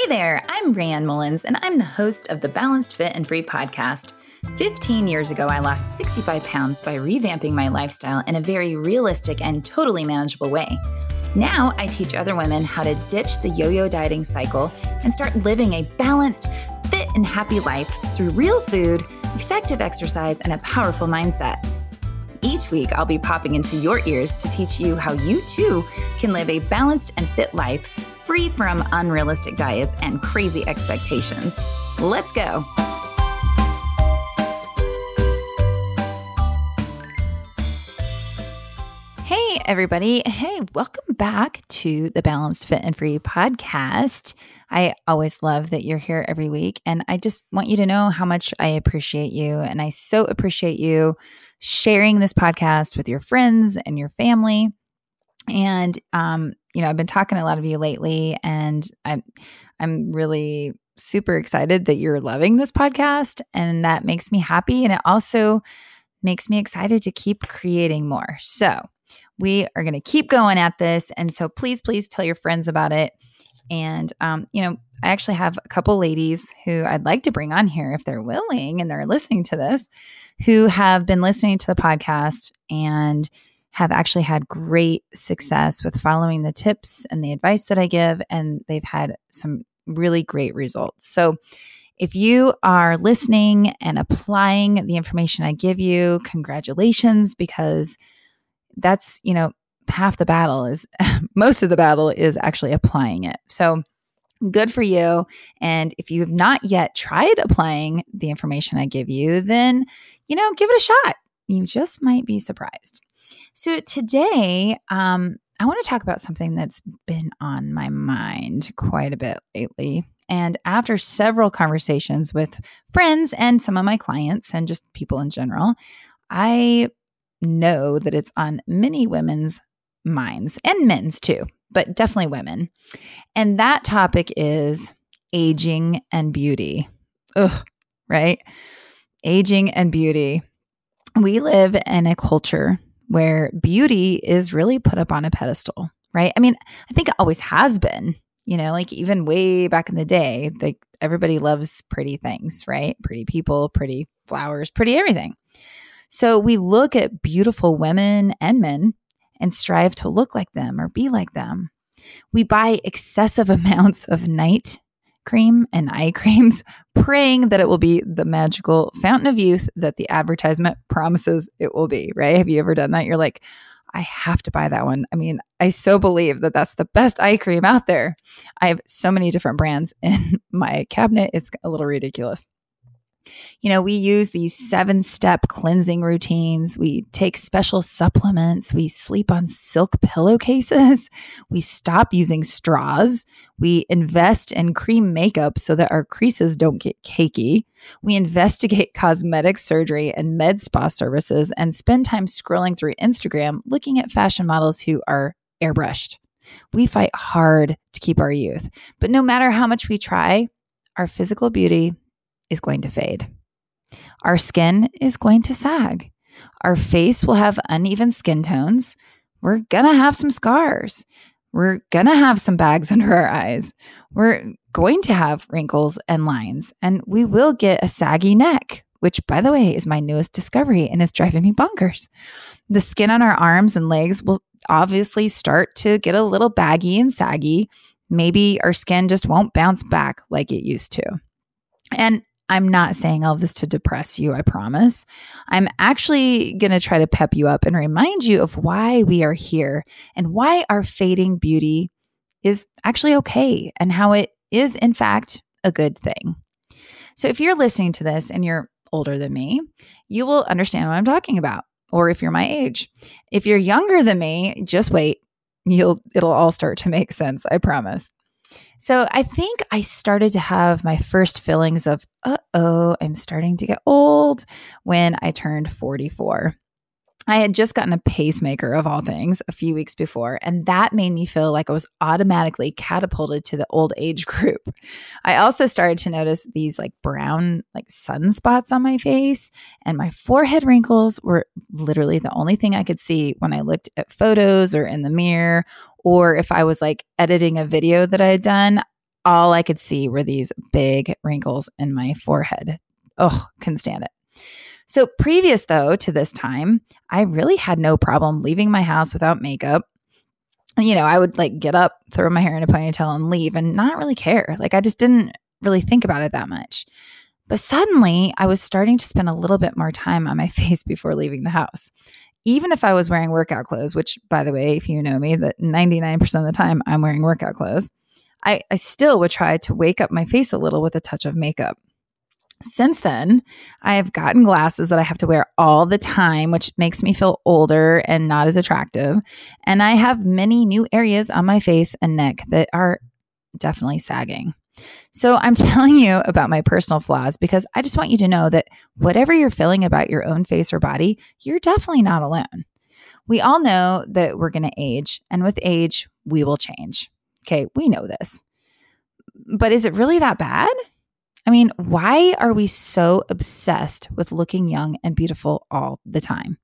Hey there, I'm Rayanne Mullins, and I'm the host of the Balanced Fit and Free podcast. 15 years ago, I lost 65 pounds by revamping my lifestyle in a very realistic and totally manageable way. Now, I teach other women how to ditch the yo yo dieting cycle and start living a balanced, fit, and happy life through real food, effective exercise, and a powerful mindset. Each week, I'll be popping into your ears to teach you how you too can live a balanced and fit life free from unrealistic diets and crazy expectations. Let's go. Hey, everybody. Hey, welcome back to the Balanced Fit and Free podcast. I always love that you're here every week. And I just want you to know how much I appreciate you. And I so appreciate you sharing this podcast with your friends and your family. And um, you know, I've been talking to a lot of you lately, and I'm I'm really super excited that you're loving this podcast, and that makes me happy, and it also makes me excited to keep creating more. So we are going to keep going at this, and so please, please tell your friends about it. And um, you know, I actually have a couple ladies who I'd like to bring on here if they're willing and they're listening to this, who have been listening to the podcast and have actually had great success with following the tips and the advice that I give, and they've had some really great results. So, if you are listening and applying the information I give you, congratulations, because that's, you know, half the battle is most of the battle is actually applying it. So, good for you. And if you have not yet tried applying the information I give you, then, you know, give it a shot. You just might be surprised. So today, um, I want to talk about something that's been on my mind quite a bit lately. And after several conversations with friends and some of my clients and just people in general, I know that it's on many women's minds and men's too, but definitely women. And that topic is aging and beauty. Ugh, right? Aging and beauty. We live in a culture where beauty is really put up on a pedestal, right? I mean, I think it always has been, you know, like even way back in the day, like everybody loves pretty things, right? Pretty people, pretty flowers, pretty everything. So we look at beautiful women and men and strive to look like them or be like them. We buy excessive amounts of night cream and eye creams, praying that it will be the magical fountain of youth that the advertisement promises it will be, right? Have you ever done that? You're like, I have to buy that one. I mean, I so believe that that's the best eye cream out there. I have so many different brands in my cabinet, it's a little ridiculous. You know, we use these mm-hmm. seven step cleansing routines. We take special supplements. We sleep on silk pillowcases. We stop using straws. We invest in cream makeup so that our creases don't get cakey. We investigate cosmetic surgery and med spa services and spend time scrolling through Instagram looking at fashion models who are airbrushed. We fight hard to keep our youth, but no matter how much we try, our physical beauty is going to fade. Our skin is going to sag. Our face will have uneven skin tones. We're going to have some scars. We're going to have some bags under our eyes. We're going to have wrinkles and lines, and we will get a saggy neck, which, by the way, is my newest discovery and is driving me bonkers. The skin on our arms and legs will obviously start to get a little baggy and saggy. Maybe our skin just won't bounce back like it used to. And I'm not saying all this to depress you, I promise. I'm actually going to try to pep you up and remind you of why we are here and why our fading beauty is actually okay and how it is, in fact, a good thing. So, if you're listening to this and you're older than me, you will understand what I'm talking about. Or if you're my age, if you're younger than me, just wait. You'll it'll all start to make sense, I promise. So I think I started to have my first feelings of, uh oh, I'm starting to get old when I turned 44. I had just gotten a pacemaker of all things a few weeks before, and that made me feel like I was automatically catapulted to the old age group. I also started to notice these like brown, like sunspots on my face, and my forehead wrinkles were literally the only thing I could see when I looked at photos or in the mirror, or if I was like editing a video that I had done. all I could see were these big wrinkles in my forehead. Oh, couldn't stand it. So, previous though to this time, I really had no problem leaving my house without makeup. You know, I would like get up, throw my hair in a ponytail, and leave and not really care. Like, I just didn't really think about it that much. But suddenly, I was starting to spend a little bit more time on my face before leaving the house. Even if I was wearing workout clothes, which, by the way, if you know me, that 99% of the time I'm wearing workout clothes, I, I still would try to wake up my face a little with a touch of makeup. Since then, I have gotten glasses that I have to wear all the time, which makes me feel older and not as attractive. And I have many new areas on my face and neck that are definitely sagging. So I'm telling you about my personal flaws because I just want you to know that whatever you're feeling about your own face or body, you're definitely not alone. We all know that we're going to age, and with age, we will change. Okay, we know this. But is it really that bad? I mean, why are we so obsessed with looking young and beautiful all the time?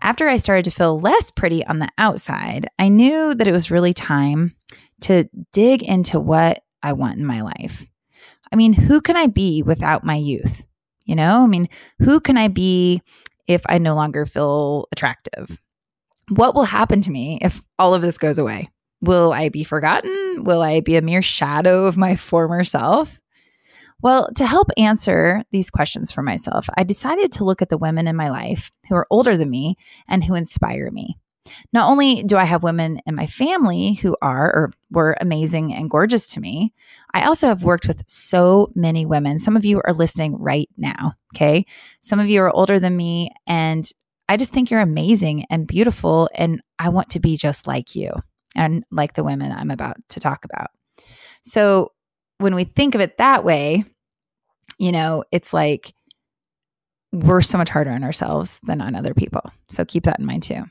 After I started to feel less pretty on the outside, I knew that it was really time to dig into what I want in my life. I mean, who can I be without my youth? You know, I mean, who can I be if I no longer feel attractive? What will happen to me if all of this goes away? Will I be forgotten? Will I be a mere shadow of my former self? Well, to help answer these questions for myself, I decided to look at the women in my life who are older than me and who inspire me. Not only do I have women in my family who are or were amazing and gorgeous to me, I also have worked with so many women. Some of you are listening right now. Okay. Some of you are older than me, and I just think you're amazing and beautiful. And I want to be just like you and like the women I'm about to talk about. So when we think of it that way, you know, it's like we're so much harder on ourselves than on other people. So keep that in mind too.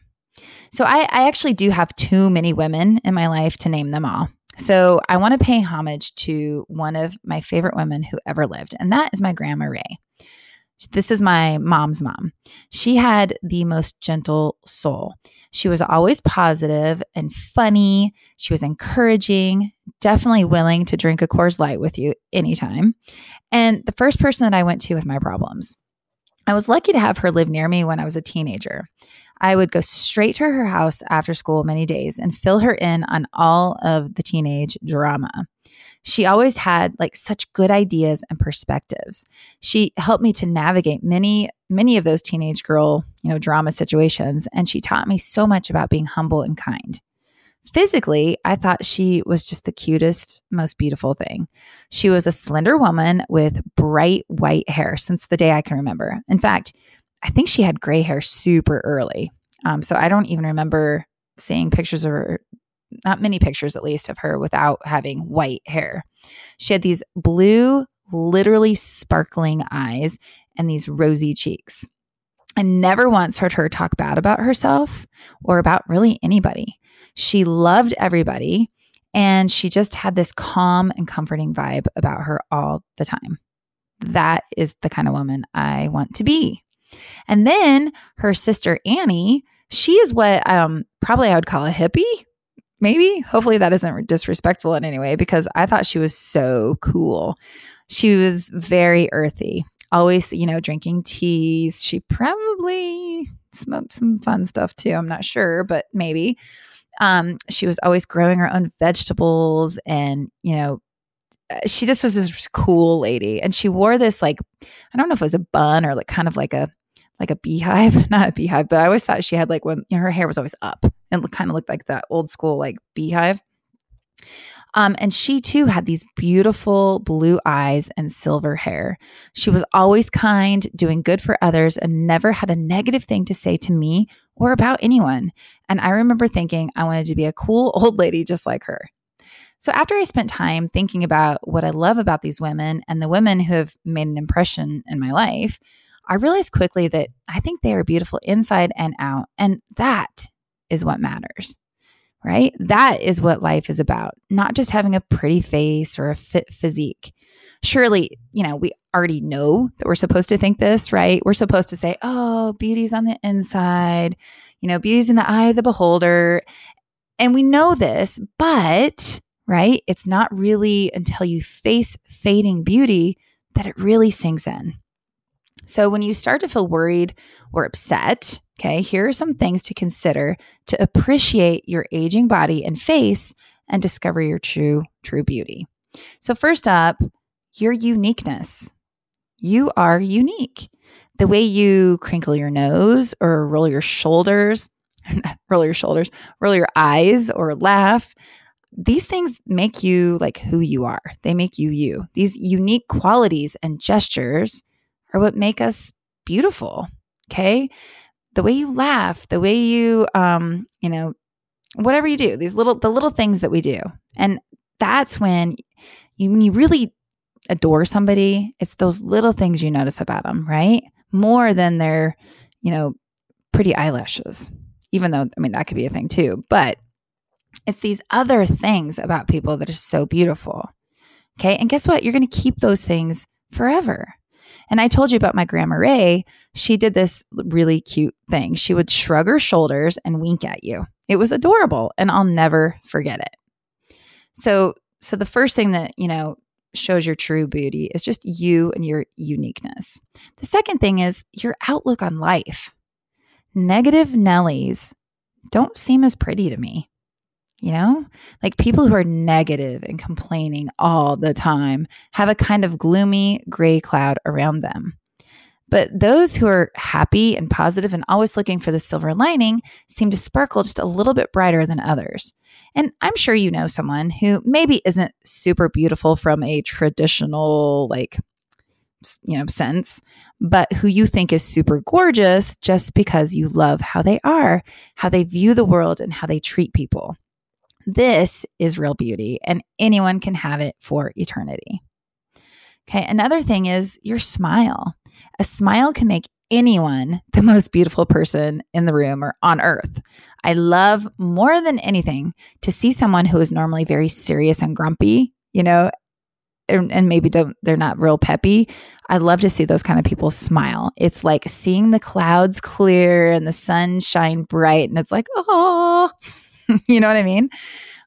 So I, I actually do have too many women in my life to name them all. So I want to pay homage to one of my favorite women who ever lived, and that is my grandma Ray. This is my mom's mom. She had the most gentle soul. She was always positive and funny. She was encouraging, definitely willing to drink a Coors Light with you anytime. And the first person that I went to with my problems. I was lucky to have her live near me when I was a teenager. I would go straight to her house after school many days and fill her in on all of the teenage drama. She always had like such good ideas and perspectives. She helped me to navigate many many of those teenage girl, you know, drama situations and she taught me so much about being humble and kind. Physically, I thought she was just the cutest, most beautiful thing. She was a slender woman with bright white hair since the day I can remember. In fact, I think she had gray hair super early. Um, so I don't even remember seeing pictures of her, not many pictures at least, of her without having white hair. She had these blue, literally sparkling eyes and these rosy cheeks. I never once heard her talk bad about herself or about really anybody. She loved everybody and she just had this calm and comforting vibe about her all the time. That is the kind of woman I want to be. And then her sister Annie, she is what um, probably I would call a hippie. Maybe. Hopefully that isn't disrespectful in any way because I thought she was so cool. She was very earthy, always, you know, drinking teas. She probably smoked some fun stuff too. I'm not sure, but maybe. Um, she was always growing her own vegetables and, you know, uh, she just was this cool lady and she wore this like i don't know if it was a bun or like kind of like a like a beehive not a beehive but i always thought she had like when you know, her hair was always up and kind of looked like that old school like beehive um, and she too had these beautiful blue eyes and silver hair. She was always kind, doing good for others, and never had a negative thing to say to me or about anyone. And I remember thinking I wanted to be a cool old lady just like her. So, after I spent time thinking about what I love about these women and the women who have made an impression in my life, I realized quickly that I think they are beautiful inside and out. And that is what matters, right? That is what life is about, not just having a pretty face or a fit physique. Surely, you know, we already know that we're supposed to think this, right? We're supposed to say, oh, beauty's on the inside, you know, beauty's in the eye of the beholder. And we know this, but right? It's not really until you face fading beauty that it really sinks in. So when you start to feel worried or upset, okay, here are some things to consider to appreciate your aging body and face and discover your true, true beauty. So, first up, your uniqueness. You are unique. The way you crinkle your nose or roll your shoulders, roll your shoulders, roll your eyes or laugh, these things make you like who you are. They make you you. These unique qualities and gestures are what make us beautiful. Okay. The way you laugh, the way you, um, you know, whatever you do, these little, the little things that we do. And that's when you, when you really adore somebody, it's those little things you notice about them, right? More than their, you know, pretty eyelashes, even though, I mean, that could be a thing too. But it's these other things about people that are so beautiful. Okay. And guess what? You're going to keep those things forever. And I told you about my grandma Ray. She did this really cute thing. She would shrug her shoulders and wink at you. It was adorable, and I'll never forget it. So, so the first thing that, you know, shows your true beauty is just you and your uniqueness. The second thing is your outlook on life. Negative Nellies don't seem as pretty to me. You know, like people who are negative and complaining all the time have a kind of gloomy gray cloud around them. But those who are happy and positive and always looking for the silver lining seem to sparkle just a little bit brighter than others. And I'm sure you know someone who maybe isn't super beautiful from a traditional, like, you know, sense, but who you think is super gorgeous just because you love how they are, how they view the world, and how they treat people. This is real beauty, and anyone can have it for eternity. Okay, another thing is your smile. A smile can make anyone the most beautiful person in the room or on earth. I love more than anything to see someone who is normally very serious and grumpy, you know, and, and maybe they're not real peppy. I love to see those kind of people smile. It's like seeing the clouds clear and the sun shine bright and it's like, "Oh, you know what I mean?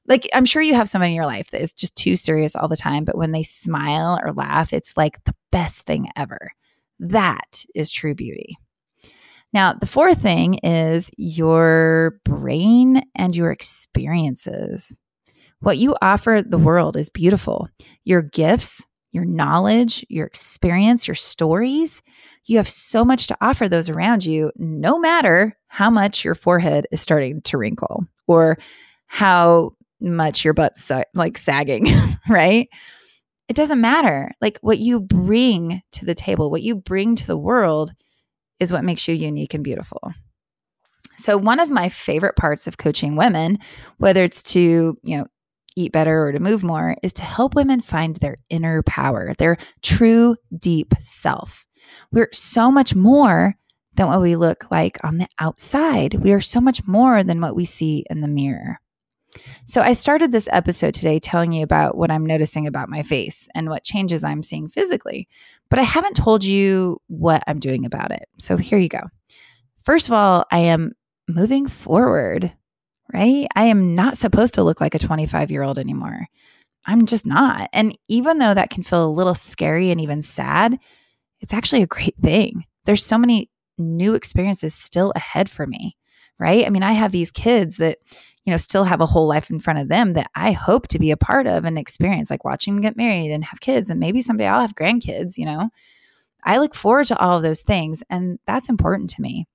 Like, I'm sure you have someone in your life that is just too serious all the time, but when they smile or laugh, it's like the best thing ever. That is true beauty. Now, the fourth thing is your brain and your experiences. What you offer the world is beautiful. Your gifts, your knowledge, your experience, your stories, you have so much to offer those around you, no matter how much your forehead is starting to wrinkle or how much your butt's like sagging, right? It doesn't matter. Like what you bring to the table, what you bring to the world is what makes you unique and beautiful. So one of my favorite parts of coaching women, whether it's to, you know, eat better or to move more, is to help women find their inner power, their true deep self. We're so much more than what we look like on the outside. We are so much more than what we see in the mirror. So, I started this episode today telling you about what I'm noticing about my face and what changes I'm seeing physically, but I haven't told you what I'm doing about it. So, here you go. First of all, I am moving forward, right? I am not supposed to look like a 25 year old anymore. I'm just not. And even though that can feel a little scary and even sad, it's actually a great thing. There's so many new experiences still ahead for me, right? I mean, I have these kids that, you know, still have a whole life in front of them that I hope to be a part of and experience, like watching them get married and have kids. And maybe someday I'll have grandkids, you know. I look forward to all of those things. And that's important to me.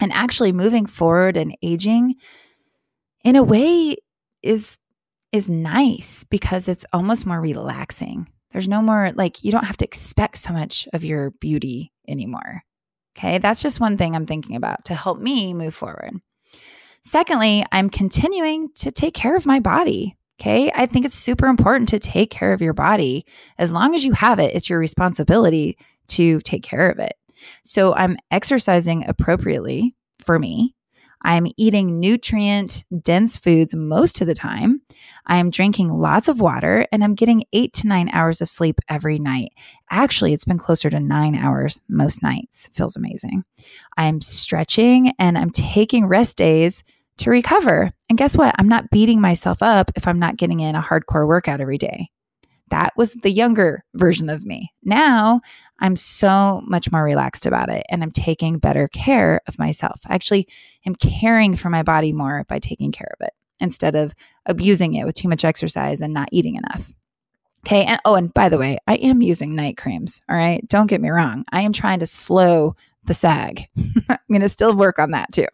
And actually moving forward and aging in a way is is nice because it's almost more relaxing. There's no more like you don't have to expect so much of your beauty anymore. Okay, that's just one thing I'm thinking about to help me move forward. Secondly, I'm continuing to take care of my body. Okay, I think it's super important to take care of your body. As long as you have it, it's your responsibility to take care of it. So I'm exercising appropriately for me. I'm eating nutrient dense foods most of the time. I'm drinking lots of water and I'm getting eight to nine hours of sleep every night. Actually, it's been closer to nine hours most nights. Feels amazing. I'm stretching and I'm taking rest days to recover. And guess what? I'm not beating myself up if I'm not getting in a hardcore workout every day. That was the younger version of me. Now I'm so much more relaxed about it and I'm taking better care of myself. I actually am caring for my body more by taking care of it instead of abusing it with too much exercise and not eating enough. Okay. And oh, and by the way, I am using night creams. All right. Don't get me wrong. I am trying to slow the sag. I'm going to still work on that too.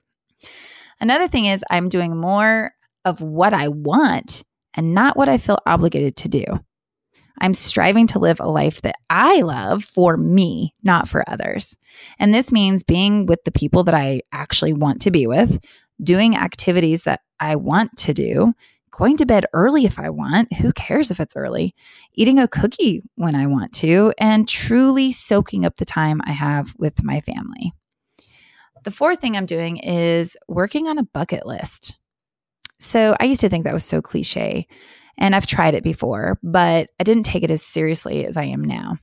Another thing is, I'm doing more of what I want and not what I feel obligated to do. I'm striving to live a life that I love for me, not for others. And this means being with the people that I actually want to be with, doing activities that I want to do, going to bed early if I want. Who cares if it's early? Eating a cookie when I want to, and truly soaking up the time I have with my family. The fourth thing I'm doing is working on a bucket list. So I used to think that was so cliche, and I've tried it before, but I didn't take it as seriously as I am now.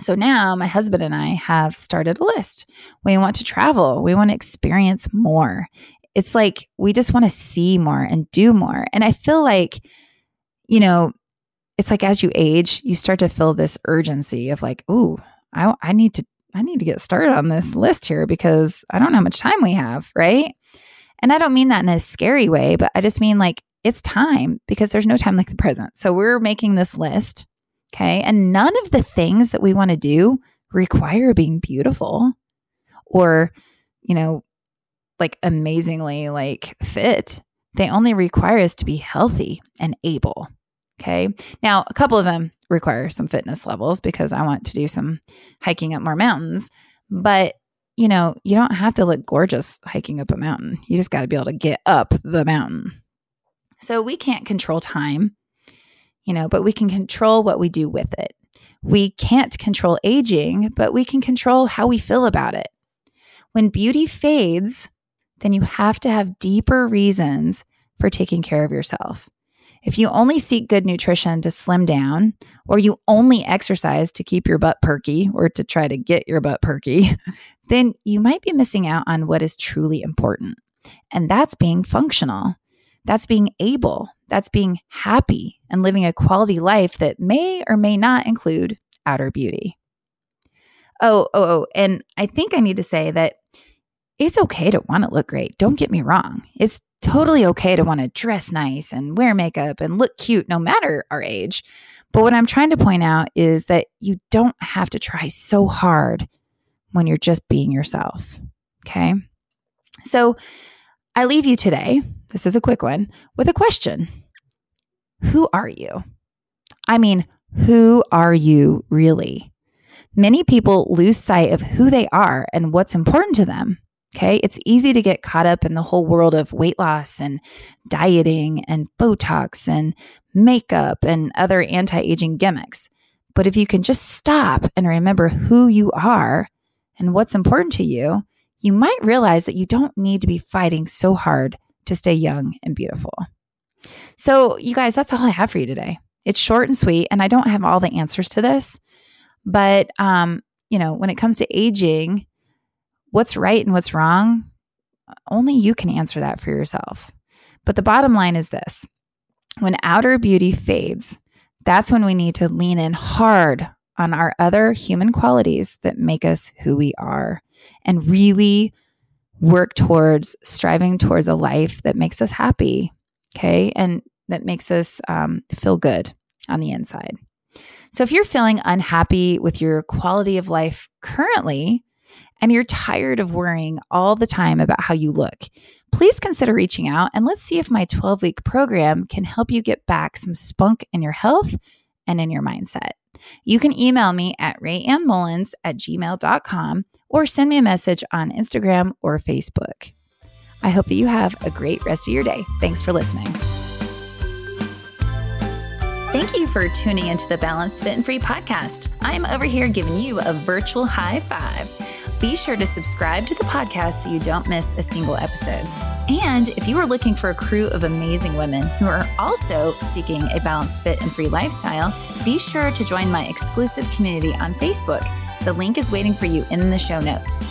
So now my husband and I have started a list. We want to travel, we want to experience more it's like we just want to see more and do more. And I feel like, you know, it's like as you age, you start to feel this urgency of like, ooh, I, I need to I need to get started on this list here because I don't know how much time we have, right? And I don't mean that in a scary way, but I just mean like it's time because there's no time like the present. So we're making this list, okay? And none of the things that we want to do require being beautiful or, you know, like amazingly like fit. They only require us to be healthy and able. Okay. Now, a couple of them require some fitness levels because I want to do some hiking up more mountains. But, you know, you don't have to look gorgeous hiking up a mountain. You just got to be able to get up the mountain. So we can't control time, you know, but we can control what we do with it. We can't control aging, but we can control how we feel about it. When beauty fades, then you have to have deeper reasons for taking care of yourself. If you only seek good nutrition to slim down, or you only exercise to keep your butt perky or to try to get your butt perky, then you might be missing out on what is truly important. And that's being functional. That's being able. That's being happy and living a quality life that may or may not include outer beauty. Oh, oh, oh. And I think I need to say that it's okay to want to look great. Don't get me wrong. It's totally okay to want to dress nice and wear makeup and look cute no matter our age. But what I'm trying to point out is that you don't have to try so hard when you're just being yourself. Okay. So I leave you today, this is a quick one, with a question Who are you? I mean, who are you really? Many people lose sight of who they are and what's important to them. Okay. It's easy to get caught up in the whole world of weight loss and dieting and Botox and makeup and other anti aging gimmicks. But if you can just stop and remember who you are and what's important to you, you might realize that you don't need to be fighting so hard to stay young and beautiful. So, you guys, that's all I have for you today. It's short and sweet, and I don't have all the answers to this. But, um, you know, when it comes to aging, what's right and what's wrong, only you can answer that for yourself. But the bottom line is this when outer beauty fades, that's when we need to lean in hard on our other human qualities that make us who we are and really work towards striving towards a life that makes us happy. Okay. And that makes us um, feel good on the inside. So if you're feeling unhappy with your quality of life currently, and you're tired of worrying all the time about how you look, please consider reaching out and let's see if my 12 week program can help you get back some spunk in your health and in your mindset. You can email me at rayannmullins at gmail.com or send me a message on Instagram or Facebook. I hope that you have a great rest of your day. Thanks for listening. Thank you for tuning into the Balanced Fit and Free podcast. I'm over here giving you a virtual high five. Be sure to subscribe to the podcast so you don't miss a single episode. And if you are looking for a crew of amazing women who are also seeking a balanced, fit, and free lifestyle, be sure to join my exclusive community on Facebook. The link is waiting for you in the show notes.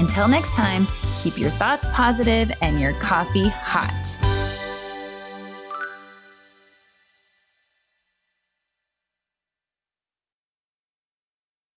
Until next time, keep your thoughts positive and your coffee hot.